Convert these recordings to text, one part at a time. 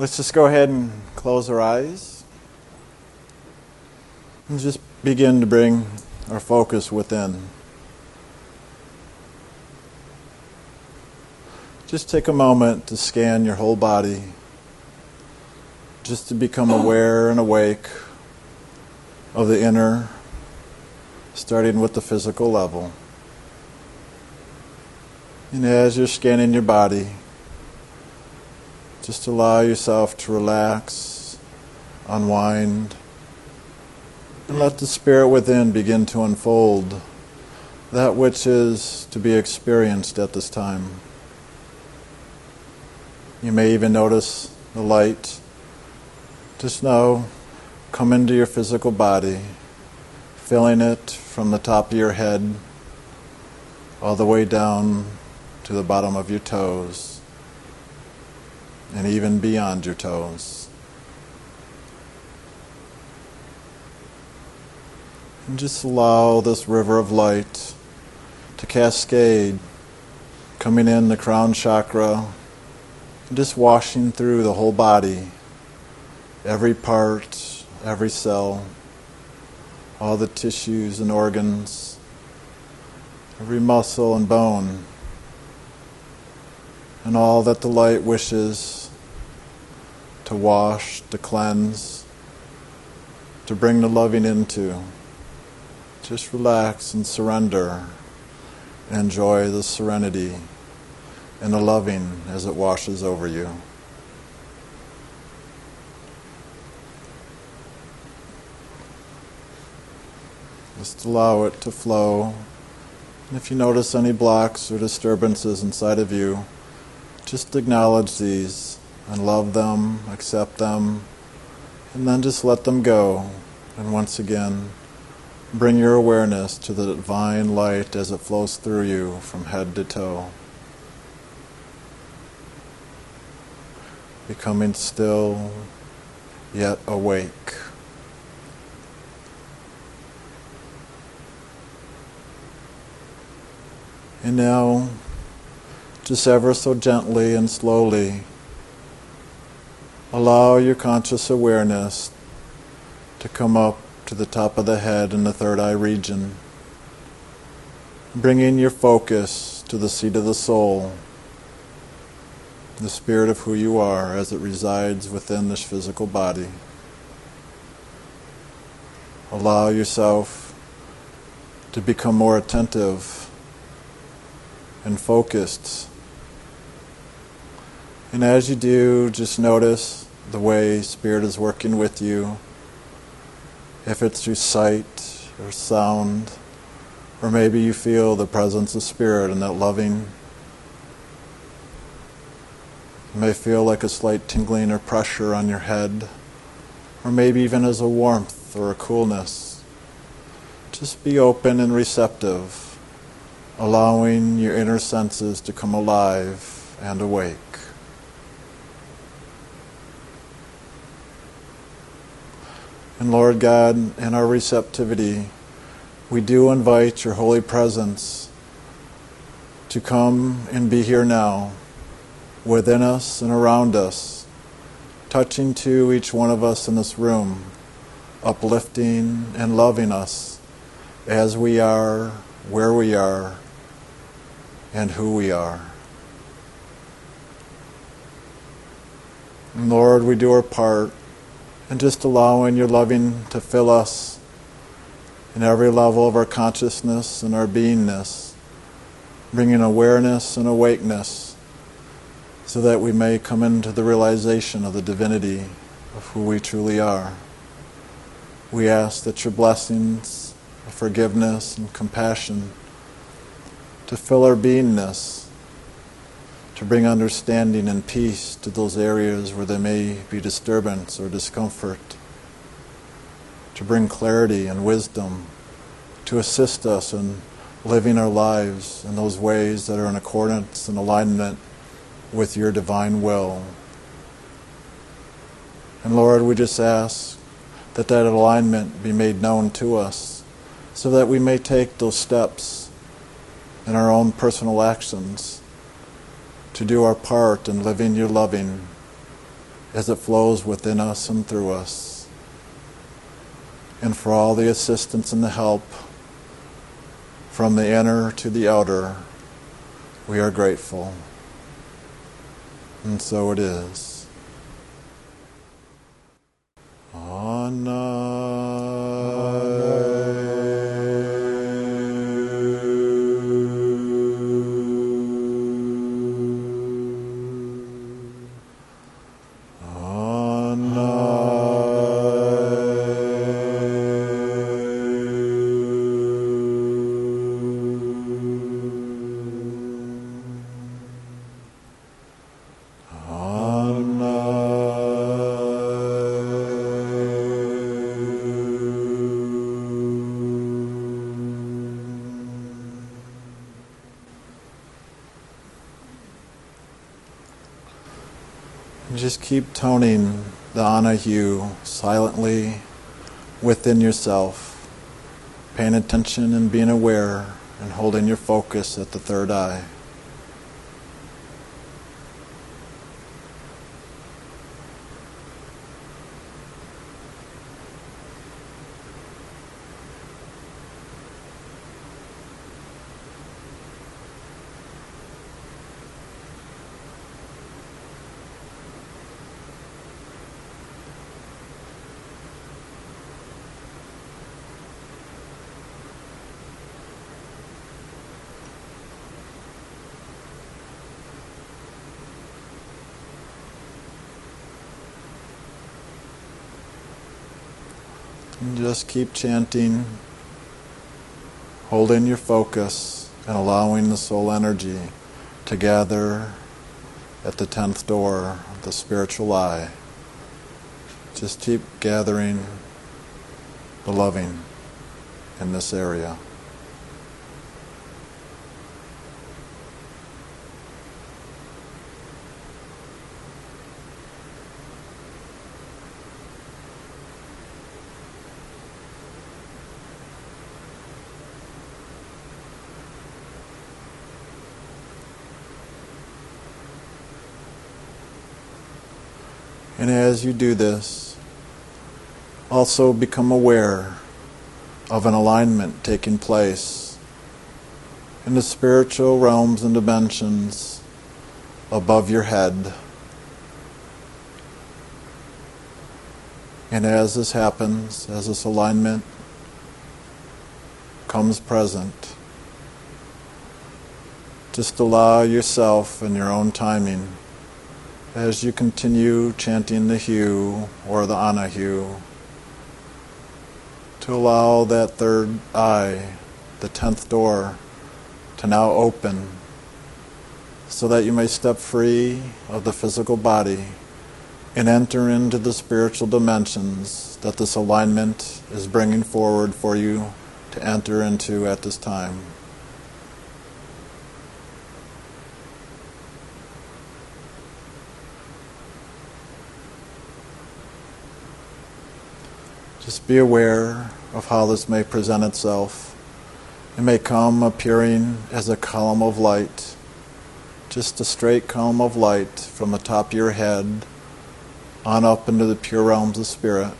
Let's just go ahead and close our eyes and just begin to bring our focus within. Just take a moment to scan your whole body, just to become aware and awake of the inner, starting with the physical level. And as you're scanning your body, just allow yourself to relax, unwind, and let the spirit within begin to unfold that which is to be experienced at this time. You may even notice the light. Just know, come into your physical body, feeling it from the top of your head all the way down to the bottom of your toes and even beyond your toes. And just allow this river of light to cascade, coming in the crown chakra, just washing through the whole body, every part, every cell, all the tissues and organs, every muscle and bone, and all that the light wishes to wash, to cleanse, to bring the loving into. Just relax and surrender. Enjoy the serenity and the loving as it washes over you. Just allow it to flow. And if you notice any blocks or disturbances inside of you, just acknowledge these and love them, accept them, and then just let them go. And once again, bring your awareness to the divine light as it flows through you from head to toe. Becoming still, yet awake. And now, just ever so gently and slowly, Allow your conscious awareness to come up to the top of the head in the third eye region, bringing your focus to the seat of the soul, the spirit of who you are as it resides within this physical body. Allow yourself to become more attentive and focused and as you do, just notice the way Spirit is working with you. If it's through sight or sound, or maybe you feel the presence of Spirit and that loving. You may feel like a slight tingling or pressure on your head, or maybe even as a warmth or a coolness. Just be open and receptive, allowing your inner senses to come alive and awake. And Lord God, in our receptivity, we do invite your holy presence to come and be here now, within us and around us, touching to each one of us in this room, uplifting and loving us as we are, where we are, and who we are. And Lord, we do our part and just allowing your loving to fill us in every level of our consciousness and our beingness, bringing awareness and awakeness so that we may come into the realization of the divinity of who we truly are. We ask that your blessings of forgiveness and compassion to fill our beingness to bring understanding and peace to those areas where there may be disturbance or discomfort, to bring clarity and wisdom, to assist us in living our lives in those ways that are in accordance and alignment with your divine will. And Lord, we just ask that that alignment be made known to us so that we may take those steps in our own personal actions to do our part in living your loving as it flows within us and through us. And for all the assistance and the help from the inner to the outer, we are grateful. And so it is. just toning the Ani-Hu silently within yourself, paying attention and being aware and holding your focus at the third eye. And just keep chanting, holding your focus and allowing the soul energy to gather at the tenth door, the spiritual eye. Just keep gathering the loving in this area. And as you do this, also become aware of an alignment taking place in the spiritual realms and dimensions above your head. And as this happens, as this alignment comes present, just allow yourself in your own timing as you continue chanting the Hu or the Ani-Hu to allow that third eye, the tenth door, to now open so that you may step free of the physical body and enter into the spiritual dimensions that this alignment is bringing forward for you to enter into at this time. Just be aware of how this may present itself. It may come appearing as a column of light, just a straight column of light from the top of your head on up into the pure realms of spirit.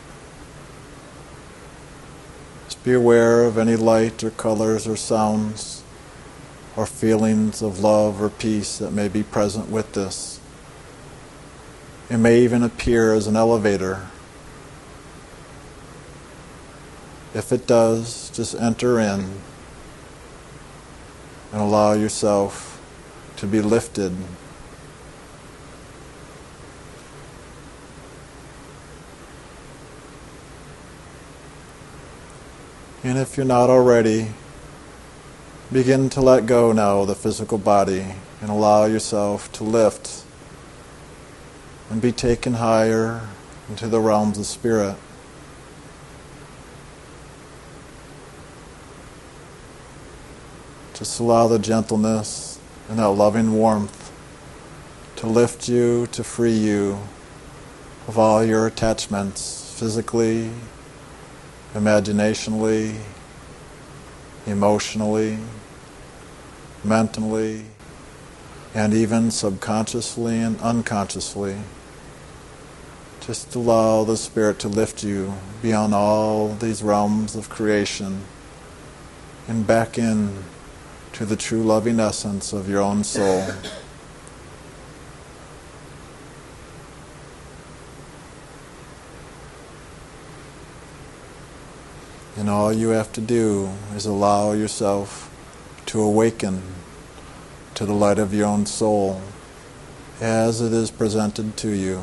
Just be aware of any light or colors or sounds or feelings of love or peace that may be present with this. It may even appear as an elevator If it does, just enter in and allow yourself to be lifted. And if you're not already, begin to let go now of the physical body and allow yourself to lift and be taken higher into the realms of spirit. Just allow the gentleness and that loving warmth to lift you, to free you of all your attachments physically, imaginationally, emotionally, mentally, and even subconsciously and unconsciously. Just allow the Spirit to lift you beyond all these realms of creation and back in to the true loving essence of your own soul. And all you have to do is allow yourself to awaken to the light of your own soul as it is presented to you.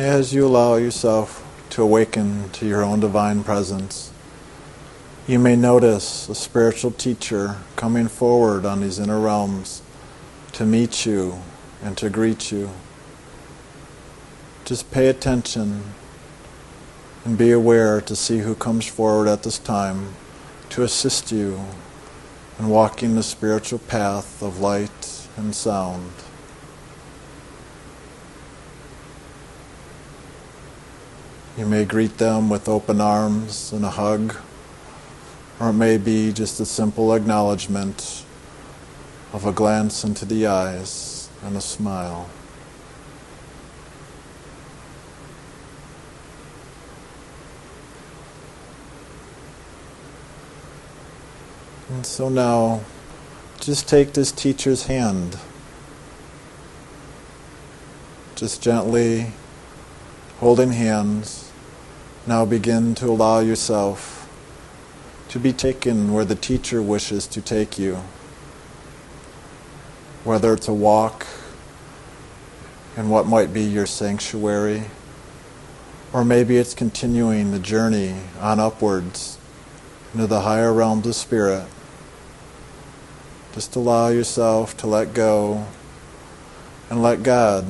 As you allow yourself to awaken to your own divine presence, you may notice a spiritual teacher coming forward on these inner realms to meet you and to greet you. Just pay attention and be aware to see who comes forward at this time to assist you in walking the spiritual path of light and sound. You may greet them with open arms and a hug, or it may be just a simple acknowledgement of a glance into the eyes and a smile. And so now, just take this teacher's hand. Just gently holding hands, now begin to allow yourself to be taken where the teacher wishes to take you. Whether it's a walk in what might be your sanctuary, or maybe it's continuing the journey on upwards into the higher realms of spirit. Just allow yourself to let go and let God,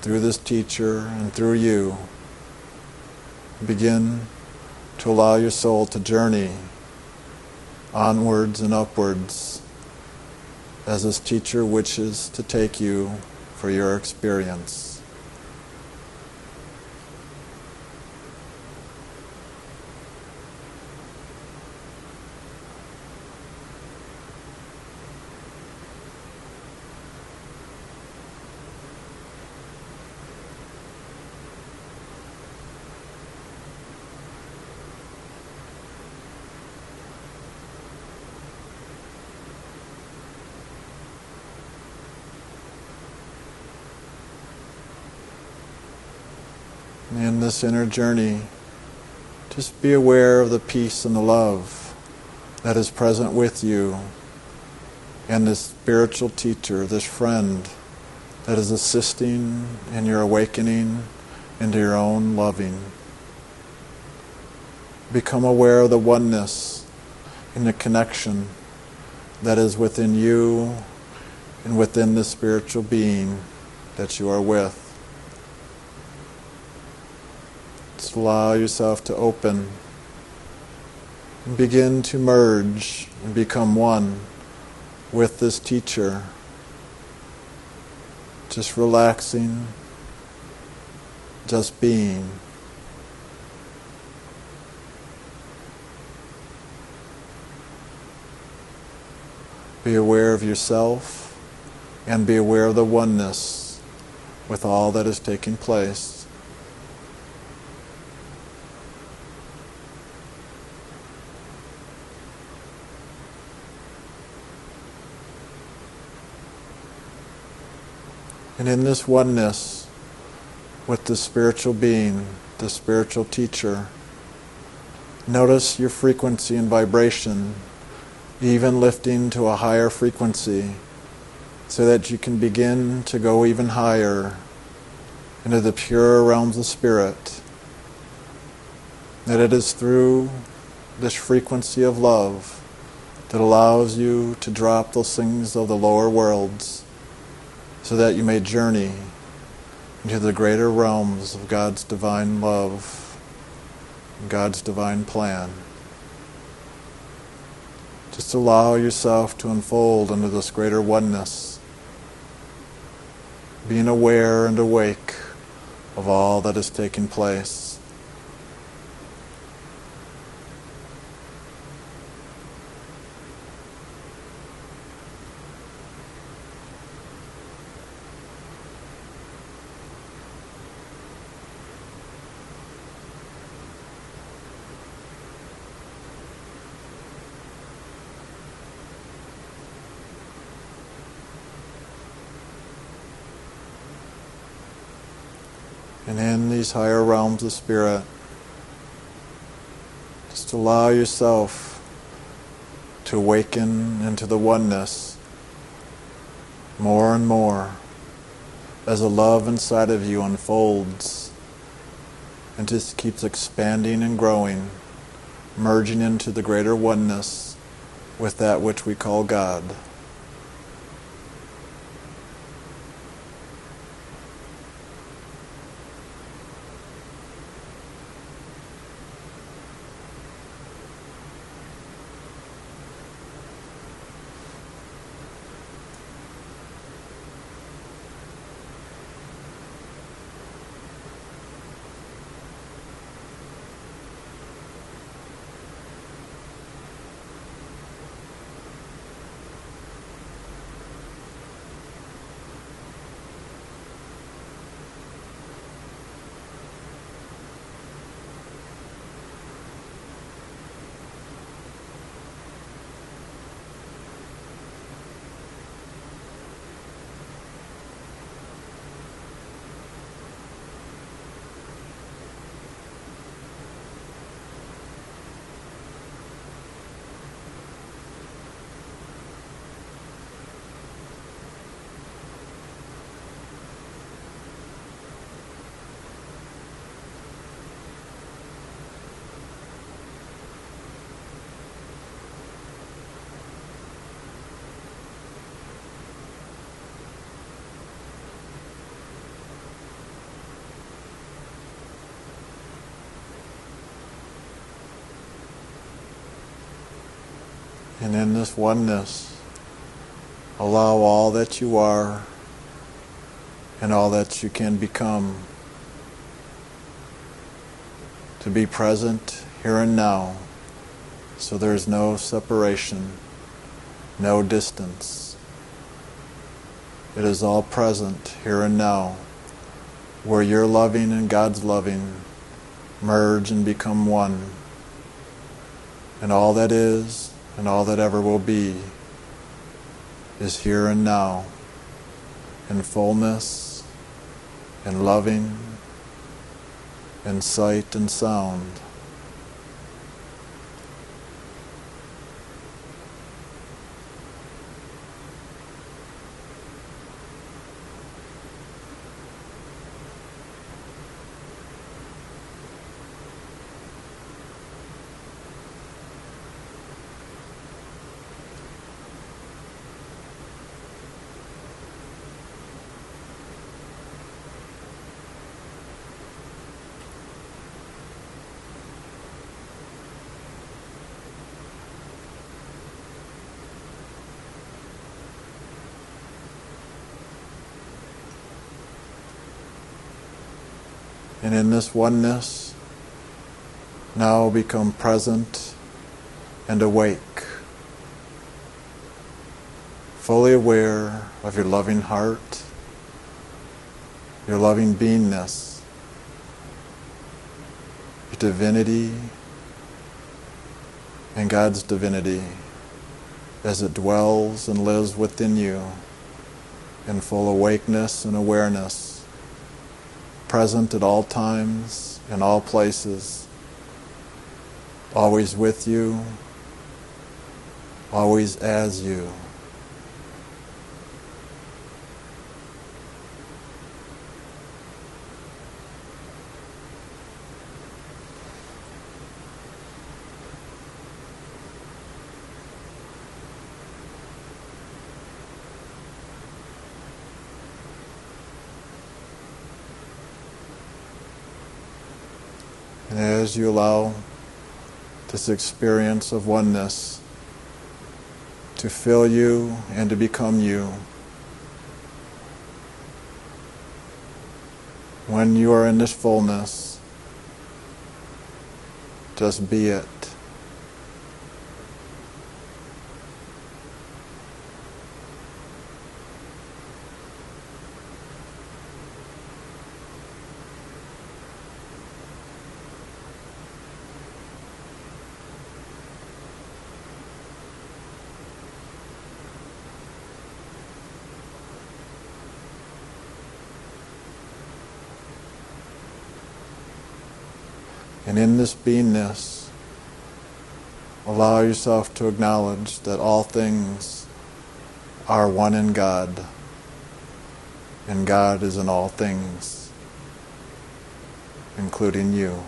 through this teacher and through you, begin to allow your soul to journey onwards and upwards as this teacher wishes to take you for your experience. In this inner journey, just be aware of the peace and the love that is present with you and this spiritual teacher, this friend that is assisting in your awakening into your own loving. Become aware of the oneness in the connection that is within you and within the spiritual being that you are with. Just allow yourself to open begin to merge and become one with this teacher. Just relaxing, just being. Be aware of yourself and be aware of the oneness with all that is taking place. And in this oneness with the spiritual being, the spiritual teacher, notice your frequency and vibration, even lifting to a higher frequency, so that you can begin to go even higher into the pure realms of spirit. That it is through this frequency of love that allows you to drop those things of the lower worlds so that you may journey into the greater realms of God's divine love, God's divine plan. Just allow yourself to unfold into this greater oneness. being aware and awake of all that is taking place. and in these higher realms of spirit, just allow yourself to awaken into the oneness more and more as the love inside of you unfolds and just keeps expanding and growing, merging into the greater oneness with that which we call God. And in this oneness, allow all that you are and all that you can become to be present here and now so there's no separation, no distance. It is all present here and now where your loving and God's loving merge and become one. And all that is and all that ever will be is here and now in fullness, in loving, in sight and sound. And in this oneness, now become present and awake, fully aware of your loving heart, your loving beingness, your divinity, and God's divinity as it dwells and lives within you in full awakeness and awareness present at all times, in all places, always with you, always as you. And as you allow this experience of oneness to fill you and to become you, when you are in this fullness, just be it. And in this beingness, allow yourself to acknowledge that all things are one in God, and God is in all things, including you.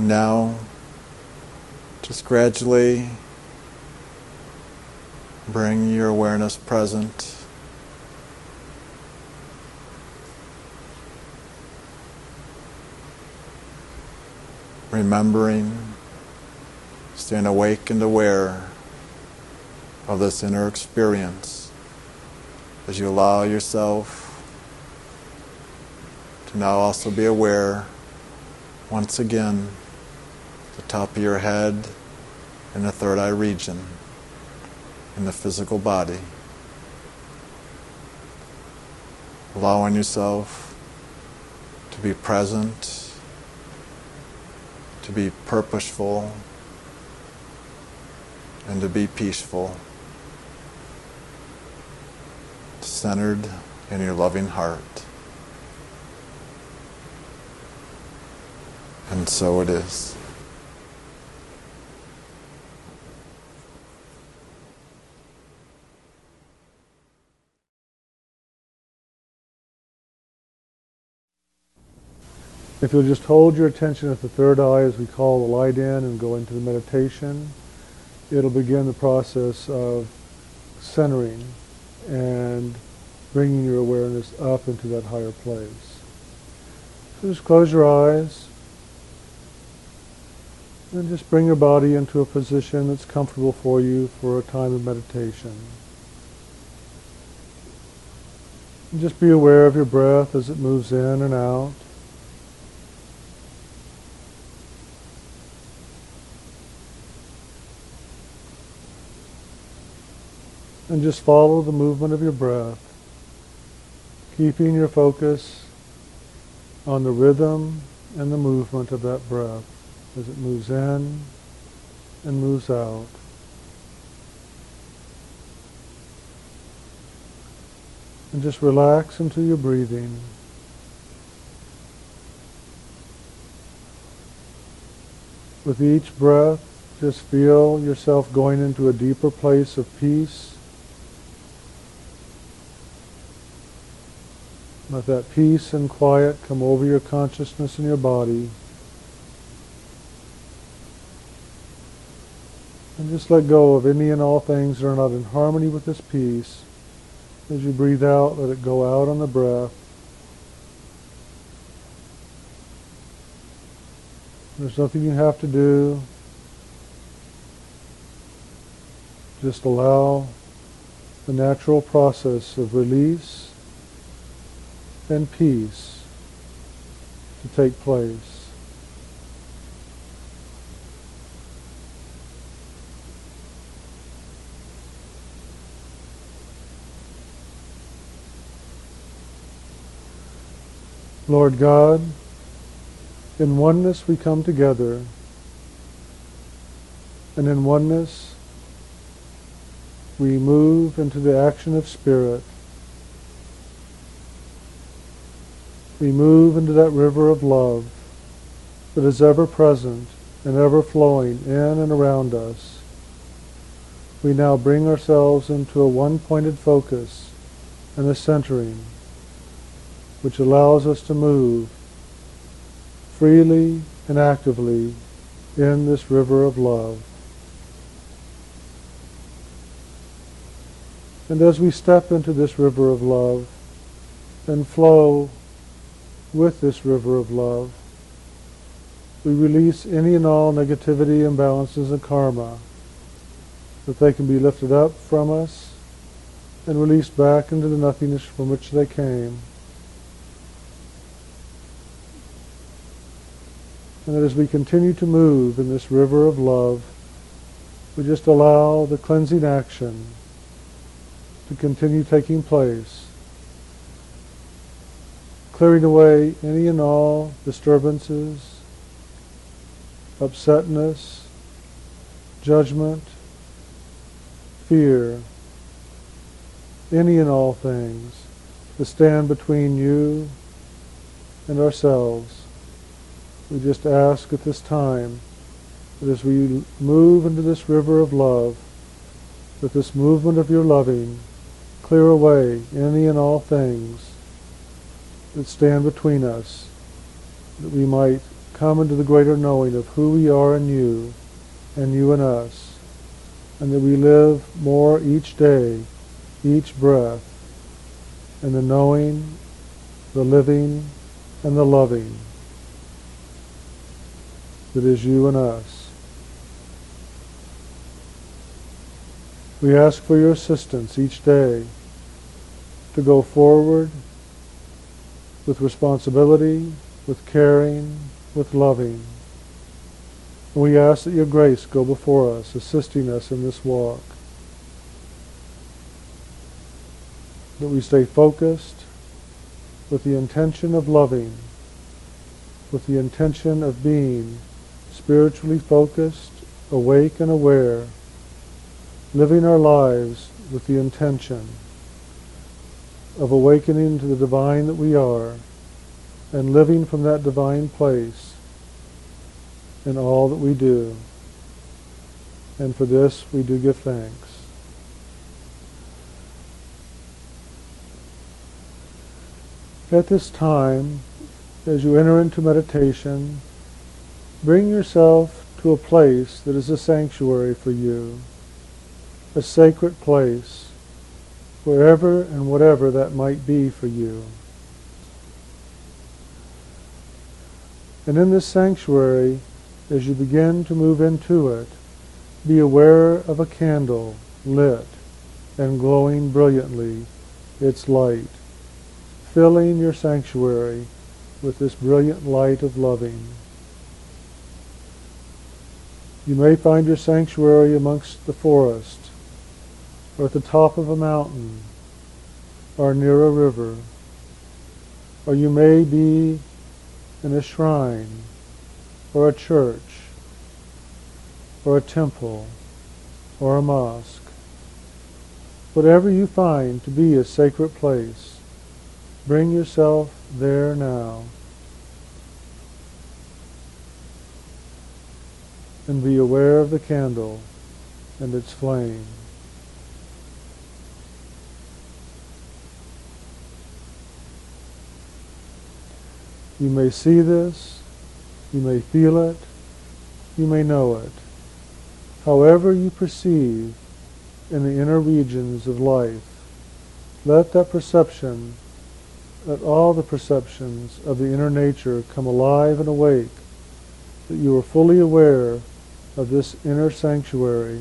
And now, just gradually bring your awareness present. Remembering, staying awake and aware of this inner experience as you allow yourself to now also be aware once again top of your head in the third eye region in the physical body. Allowing yourself to be present, to be purposeful, and to be peaceful, centered in your loving heart. And so it is. If you'll just hold your attention at the third eye as we call the light in and go into the meditation, it'll begin the process of centering and bringing your awareness up into that higher place. So just close your eyes and just bring your body into a position that's comfortable for you for a time of meditation. And just be aware of your breath as it moves in and out. And just follow the movement of your breath, keeping your focus on the rhythm and the movement of that breath as it moves in and moves out. And just relax into your breathing. With each breath, just feel yourself going into a deeper place of peace Let that peace and quiet come over your consciousness and your body. And just let go of any and all things that are not in harmony with this peace. As you breathe out, let it go out on the breath. There's nothing you have to do. Just allow the natural process of release and peace to take place. Lord God, in oneness we come together, and in oneness we move into the action of spirit we move into that river of love that is ever present and ever flowing in and around us. We now bring ourselves into a one-pointed focus and a centering, which allows us to move freely and actively in this river of love. And as we step into this river of love, and flow with this river of love. We release any and all negativity, imbalances, and karma, that they can be lifted up from us and released back into the nothingness from which they came. And that as we continue to move in this river of love, we just allow the cleansing action to continue taking place, clearing away any and all disturbances, upsetness, judgment, fear, any and all things that stand between you and ourselves. We just ask at this time that as we move into this river of love, that this movement of your loving clear away any and all things that stand between us, that we might come into the greater knowing of who we are in you and you in us, and that we live more each day, each breath, in the knowing, the living, and the loving that is you and us. We ask for your assistance each day to go forward with responsibility, with caring, with loving. We ask that your grace go before us, assisting us in this walk. That we stay focused with the intention of loving, with the intention of being spiritually focused, awake and aware, living our lives with the intention of awakening to the divine that we are and living from that divine place in all that we do. And for this we do give thanks. At this time, as you enter into meditation, bring yourself to a place that is a sanctuary for you, a sacred place wherever and whatever that might be for you. And in this sanctuary, as you begin to move into it, be aware of a candle lit and glowing brilliantly its light, filling your sanctuary with this brilliant light of loving. You may find your sanctuary amongst the forest, or at the top of a mountain, or near a river, or you may be in a shrine, or a church, or a temple, or a mosque. Whatever you find to be a sacred place, bring yourself there now. And be aware of the candle and its flame. You may see this, you may feel it, you may know it. However you perceive in the inner regions of life, let that perception, let all the perceptions of the inner nature come alive and awake, that you are fully aware of this inner sanctuary.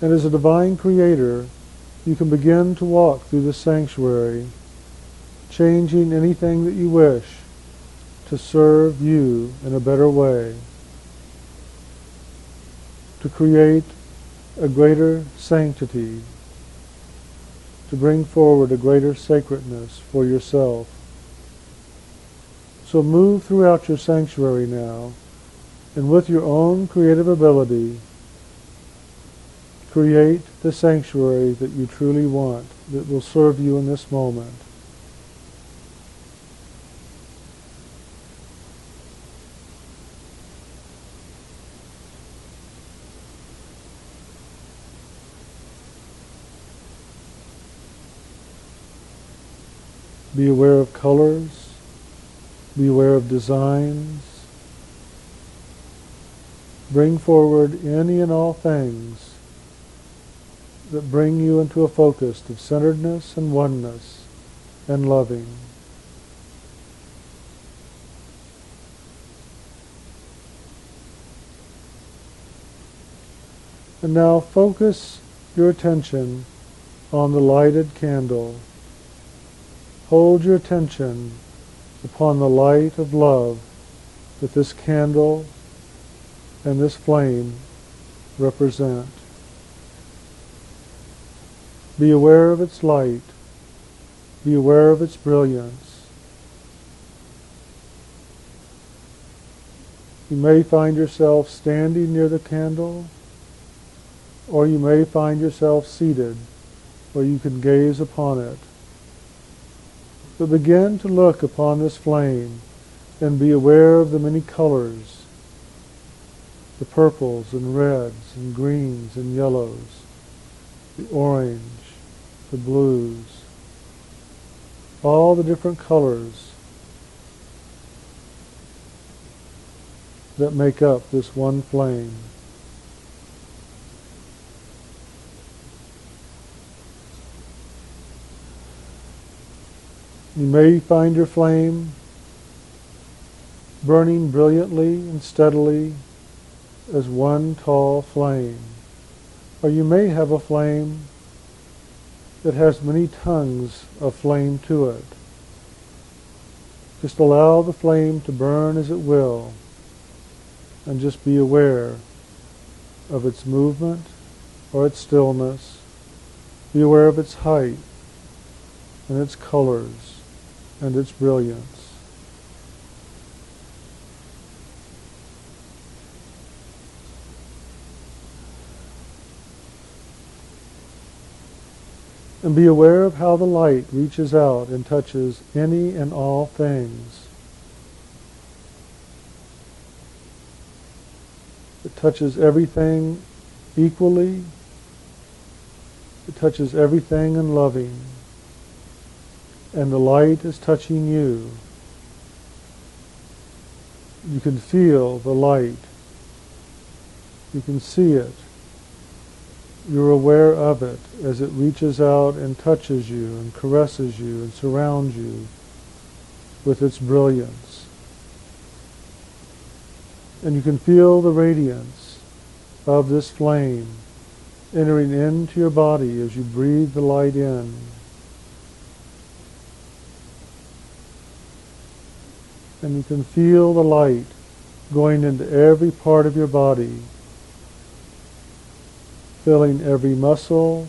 And as a divine creator, you can begin to walk through the sanctuary, changing anything that you wish to serve you in a better way, to create a greater sanctity, to bring forward a greater sacredness for yourself. So move throughout your sanctuary now, and with your own creative ability, Create the sanctuary that you truly want, that will serve you in this moment. Be aware of colors. Be aware of designs. Bring forward any and all things that bring you into a focus of centeredness and oneness and loving. And now focus your attention on the lighted candle. Hold your attention upon the light of love that this candle and this flame represent. Be aware of its light. Be aware of its brilliance. You may find yourself standing near the candle, or you may find yourself seated where you can gaze upon it. But begin to look upon this flame and be aware of the many colors, the purples and reds and greens and yellows, the orange, the blues, all the different colors that make up this one flame. You may find your flame burning brilliantly and steadily as one tall flame. Or you may have a flame that has many tongues of flame to it. Just allow the flame to burn as it will and just be aware of its movement or its stillness. Be aware of its height and its colors and its brilliance. And be aware of how the light reaches out and touches any and all things. It touches everything equally. It touches everything in loving and the light is touching you. You can feel the light. You can see it. You're aware of it as it reaches out and touches you and caresses you and surrounds you with its brilliance. And you can feel the radiance of this flame entering into your body as you breathe the light in. and you can feel the light going into every part of your body, filling every muscle,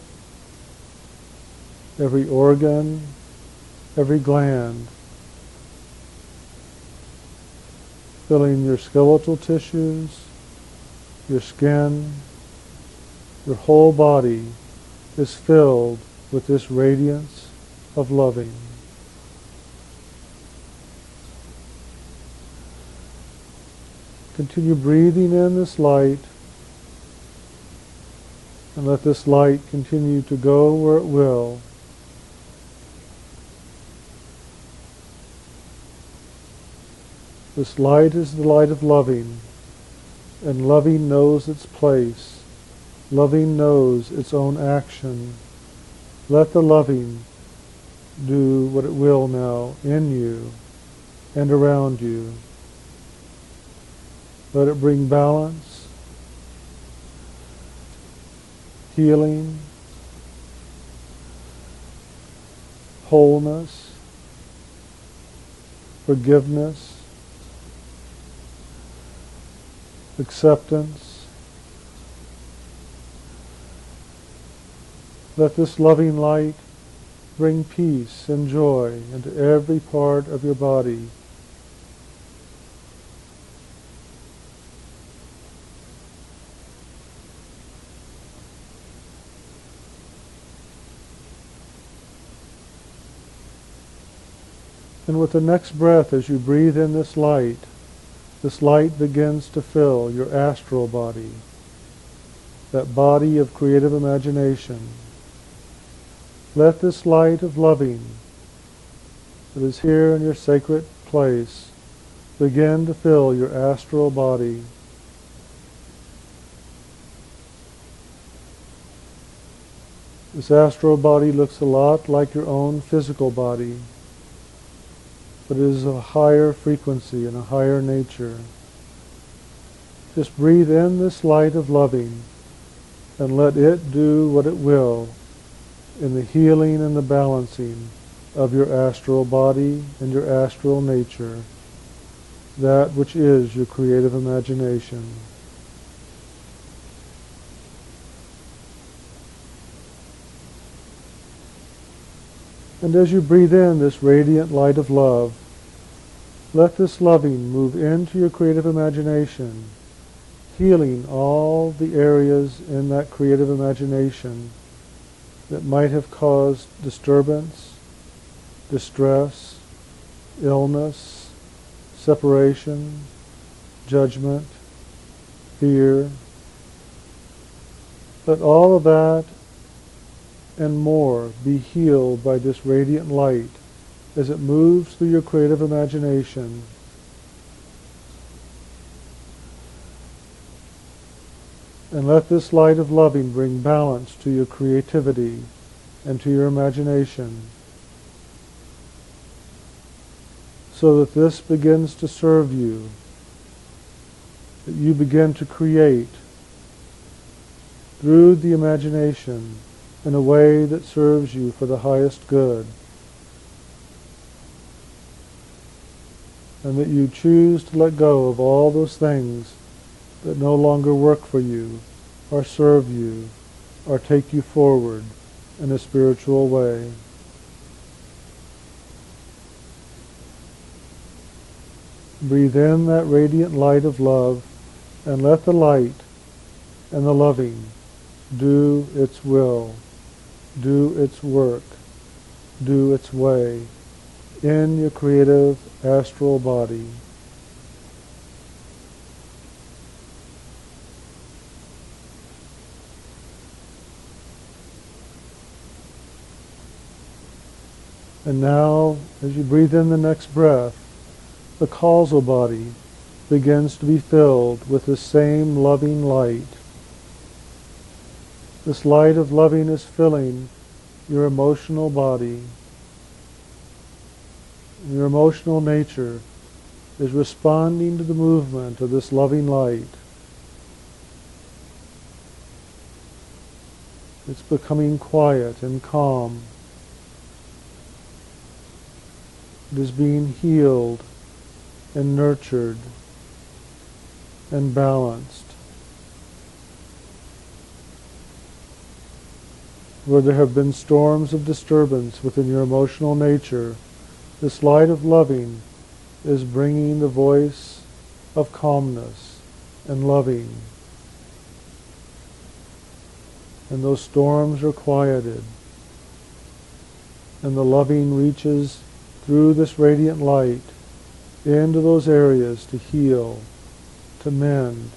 every organ, every gland, filling your skeletal tissues, your skin, your whole body is filled with this radiance of loving. Continue breathing in this light and let this light continue to go where it will. This light is the light of loving, and loving knows its place. Loving knows its own action. Let the loving do what it will now in you and around you. Let it bring balance, healing, wholeness, forgiveness, acceptance. Let this loving light bring peace and joy into every part of your body. And with the next breath, as you breathe in this light, this light begins to fill your astral body, that body of creative imagination. Let this light of loving that is here in your sacred place begin to fill your astral body. – This astral body looks a lot like your own physical body, but it is a higher frequency and a higher nature. Just breathe in this light of loving and let it do what it will in the healing and the balancing of your astral body and your astral nature, that which is your creative imagination. And as you breathe in this radiant light of love, let this loving move into your creative imagination, healing all the areas in that creative imagination that might have caused disturbance, distress, illness, separation, judgment, fear. Let all of that and more be healed by this radiant light as it moves through your creative imagination. And let this light of loving bring balance to your creativity and to your imagination so that this begins to serve you, that you begin to create through the imagination in a way that serves you for the highest good. And that you choose to let go of all those things that no longer work for you, or serve you, or take you forward in a spiritual way. Breathe in that radiant light of love and let the light and the loving do its will do its work, do its way in your creative astral body. And now, as you breathe in the next breath, the causal body begins to be filled with the same loving light this light of loving is filling your emotional body. Your emotional nature is responding to the movement of this loving light. It's becoming quiet and calm. It is being healed and nurtured and balanced. where there have been storms of disturbance within your emotional nature, this light of loving is bringing the voice of calmness and loving. And those storms are quieted. And the loving reaches through this radiant light into those areas to heal, to mend,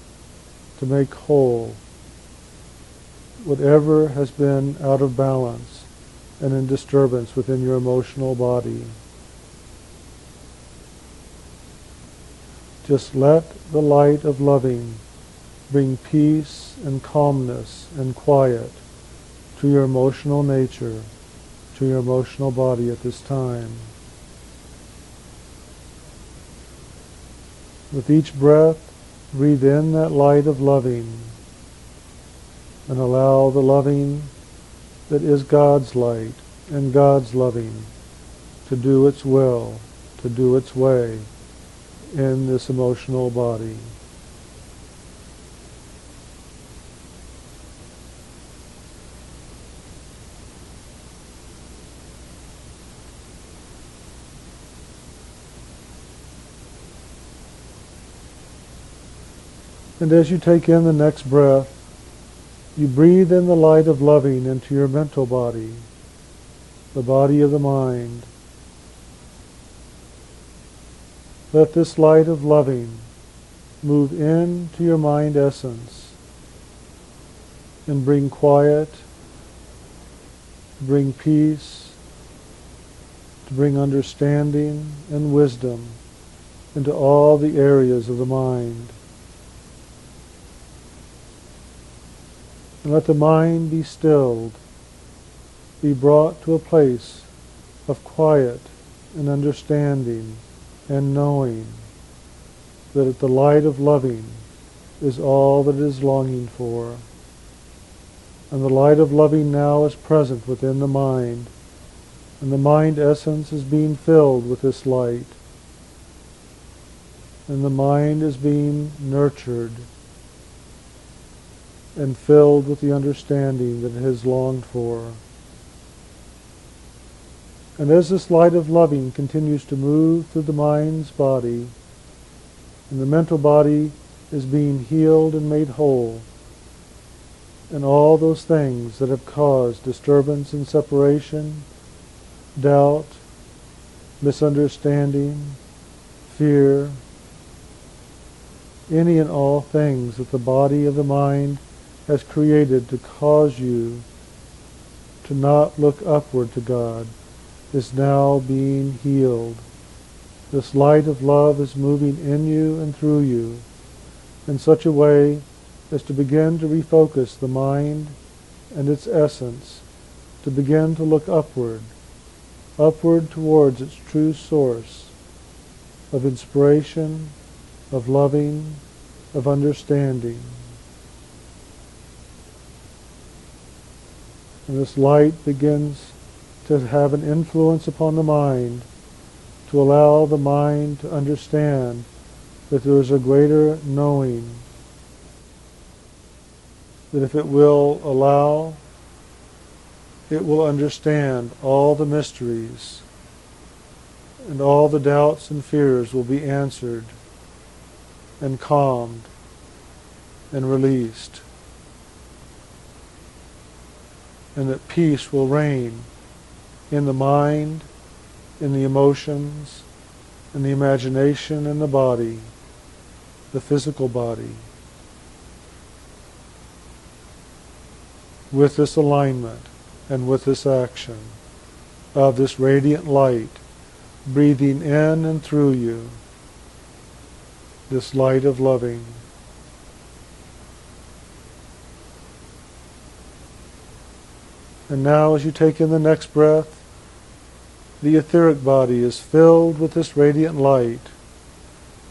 to make whole whatever has been out of balance and in disturbance within your emotional body. Just let the light of loving bring peace and calmness and quiet to your emotional nature, to your emotional body at this time. With each breath, breathe in that light of loving and allow the loving that is God's light and God's loving to do its will, to do its way in this emotional body. And as you take in the next breath, you breathe in the light of loving into your mental body, the body of the mind. Let this light of loving move into your mind essence and bring quiet, bring peace, to bring understanding and wisdom into all the areas of the mind. And let the mind be stilled be brought to a place of quiet and understanding and knowing that the light of loving is all that it is longing for. And the light of loving now is present within the mind, and the mind essence is being filled with this light. And the mind is being nurtured and filled with the understanding that it has longed for. And as this light of loving continues to move through the mind's body, and the mental body is being healed and made whole, and all those things that have caused disturbance and separation, doubt, misunderstanding, fear, any and all things that the body of the mind has created to cause you to not look upward to God is now being healed. This light of love is moving in you and through you in such a way as to begin to refocus the mind and its essence, to begin to look upward, upward towards its true source of inspiration, of loving, of understanding. And this light begins to have an influence upon the mind, to allow the mind to understand that there is a greater knowing, that if it will allow, it will understand all the mysteries, and all the doubts and fears will be answered and calmed and released. and that peace will reign in the mind, in the emotions, in the imagination, in the body, the physical body. With this alignment and with this action of this radiant light breathing in and through you, this light of loving. And now as you take in the next breath, the etheric body is filled with this radiant light.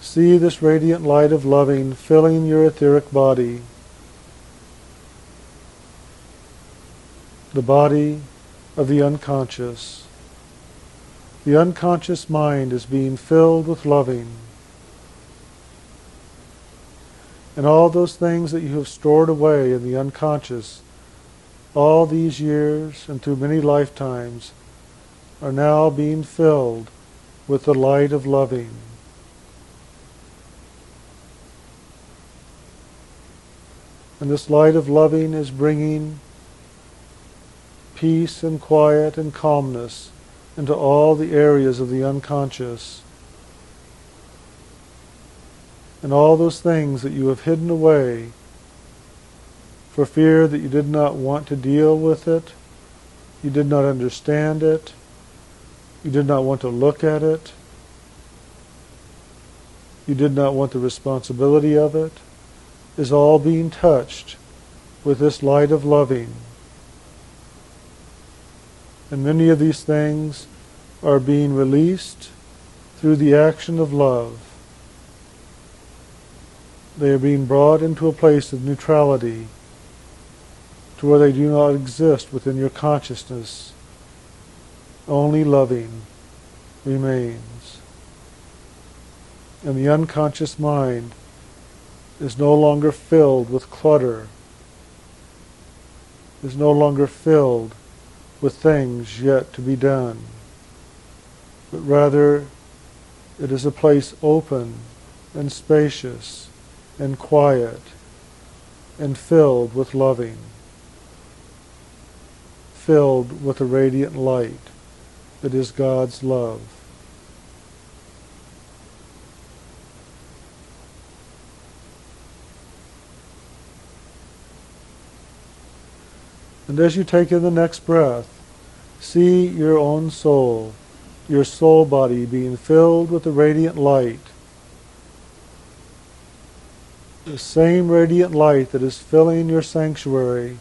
See this radiant light of loving filling your etheric body. The body of the unconscious. The unconscious mind is being filled with loving. And all those things that you have stored away in the unconscious all these years and through many lifetimes are now being filled with the light of loving. And this light of loving is bringing peace and quiet and calmness into all the areas of the unconscious. And all those things that you have hidden away for fear that you did not want to deal with it, you did not understand it, you did not want to look at it, you did not want the responsibility of it, is all being touched with this light of loving. And many of these things are being released through the action of love. They are being brought into a place of neutrality to where they do not exist within your consciousness. Only loving remains. And the unconscious mind is no longer filled with clutter, is no longer filled with things yet to be done, but rather it is a place open and spacious and quiet and filled with loving filled with a radiant light that is God's love. And as you take in the next breath, see your own soul, your soul body being filled with the radiant light. The same radiant light that is filling your sanctuary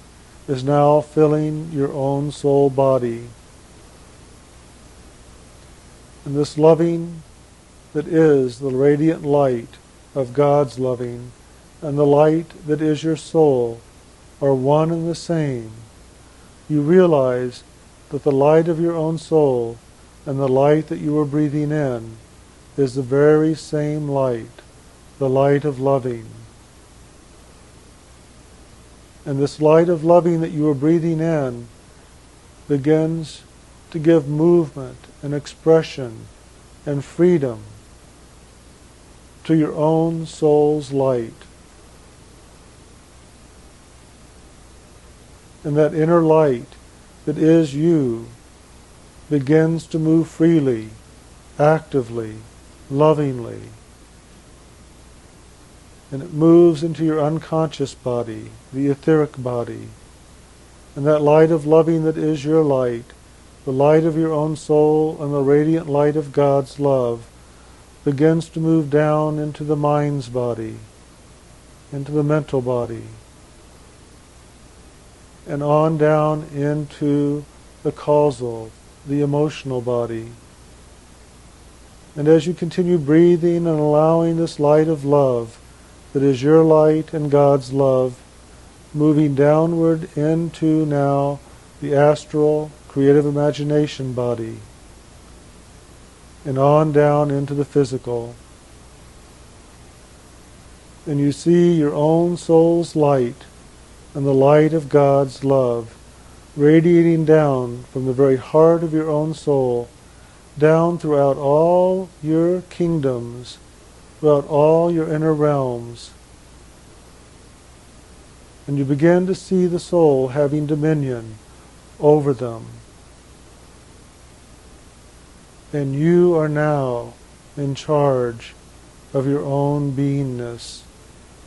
is now filling your own soul body. And this loving that is the radiant light of God's loving and the light that is your soul are one and the same. You realize that the light of your own soul and the light that you are breathing in is the very same light, the light of loving. And this light of loving that you are breathing in begins to give movement and expression and freedom to your own soul's light. And that inner light that is you begins to move freely, actively, lovingly. And it moves into your unconscious body, the etheric body. And that light of loving that is your light, the light of your own soul and the radiant light of God's love, begins to move down into the mind's body, into the mental body, and on down into the causal, the emotional body. And as you continue breathing and allowing this light of love, that is your light and God's love, moving downward into now the astral creative imagination body, and on down into the physical. And you see your own soul's light and the light of God's love radiating down from the very heart of your own soul, down throughout all your kingdoms, throughout all your inner realms. And you begin to see the soul having dominion over them. And you are now in charge of your own beingness.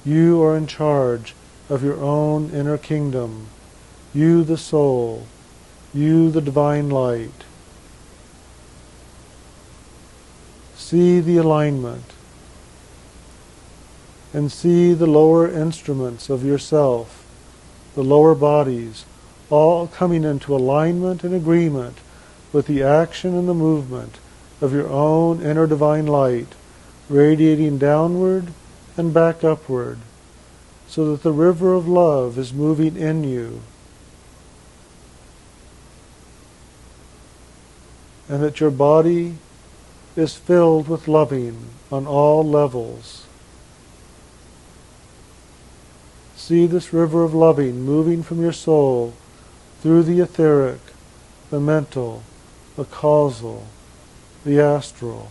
You are in charge of your own inner kingdom. You the soul, you the divine light. See the alignment and see the lower instruments of yourself, the lower bodies, all coming into alignment and agreement with the action and the movement of your own inner divine light, radiating downward and back upward, so that the river of love is moving in you and that your body is filled with loving on all levels. See this river of loving moving from your soul through the etheric, the mental, the causal, the astral,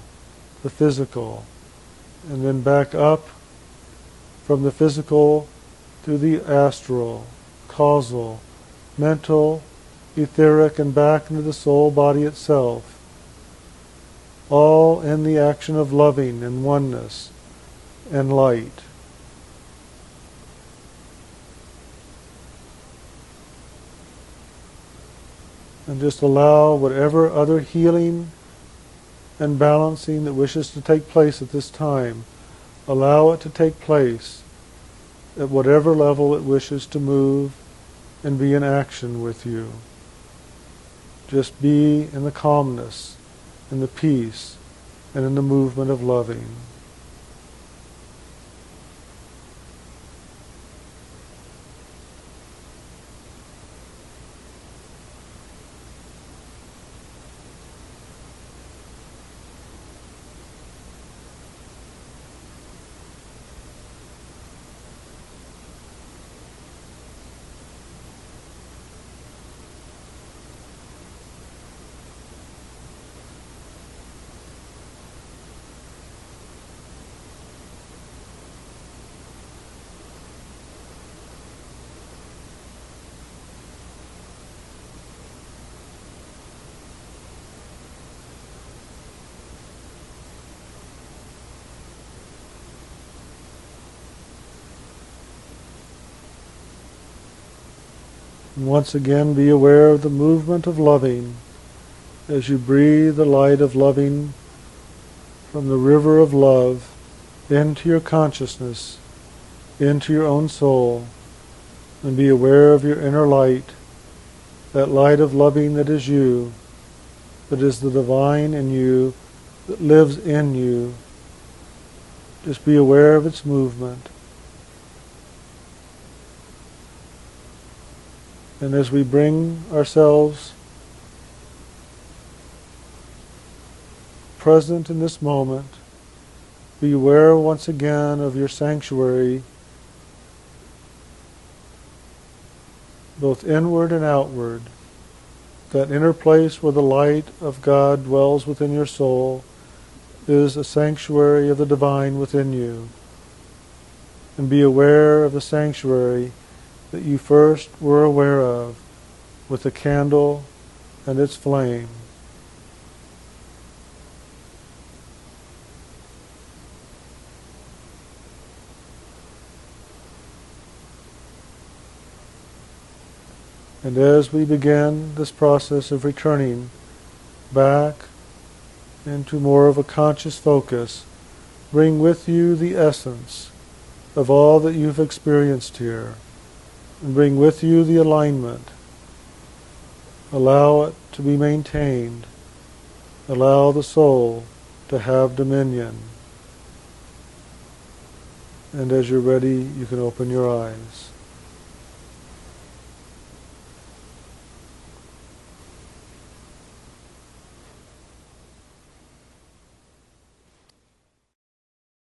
the physical, and then back up from the physical to the astral, causal, mental, etheric, and back into the soul body itself, all in the action of loving and oneness and light. And just allow whatever other healing and balancing that wishes to take place at this time, allow it to take place at whatever level it wishes to move and be in action with you. Just be in the calmness, in the peace, and in the movement of loving. And once again, be aware of the movement of loving as you breathe the light of loving from the river of love into your consciousness, into your own soul, and be aware of your inner light, that light of loving that is you, that is the divine in you, that lives in you. Just be aware of its movement. And as we bring ourselves present in this moment, be aware once again of your sanctuary, both inward and outward, that inner place where the light of God dwells within your soul is a sanctuary of the divine within you. And be aware of the sanctuary that you first were aware of with the candle and its flame. And as we begin this process of returning back into more of a conscious focus, bring with you the essence of all that you've experienced here, and bring with you the alignment. Allow it to be maintained. Allow the soul to have dominion. And as you're ready, you can open your eyes.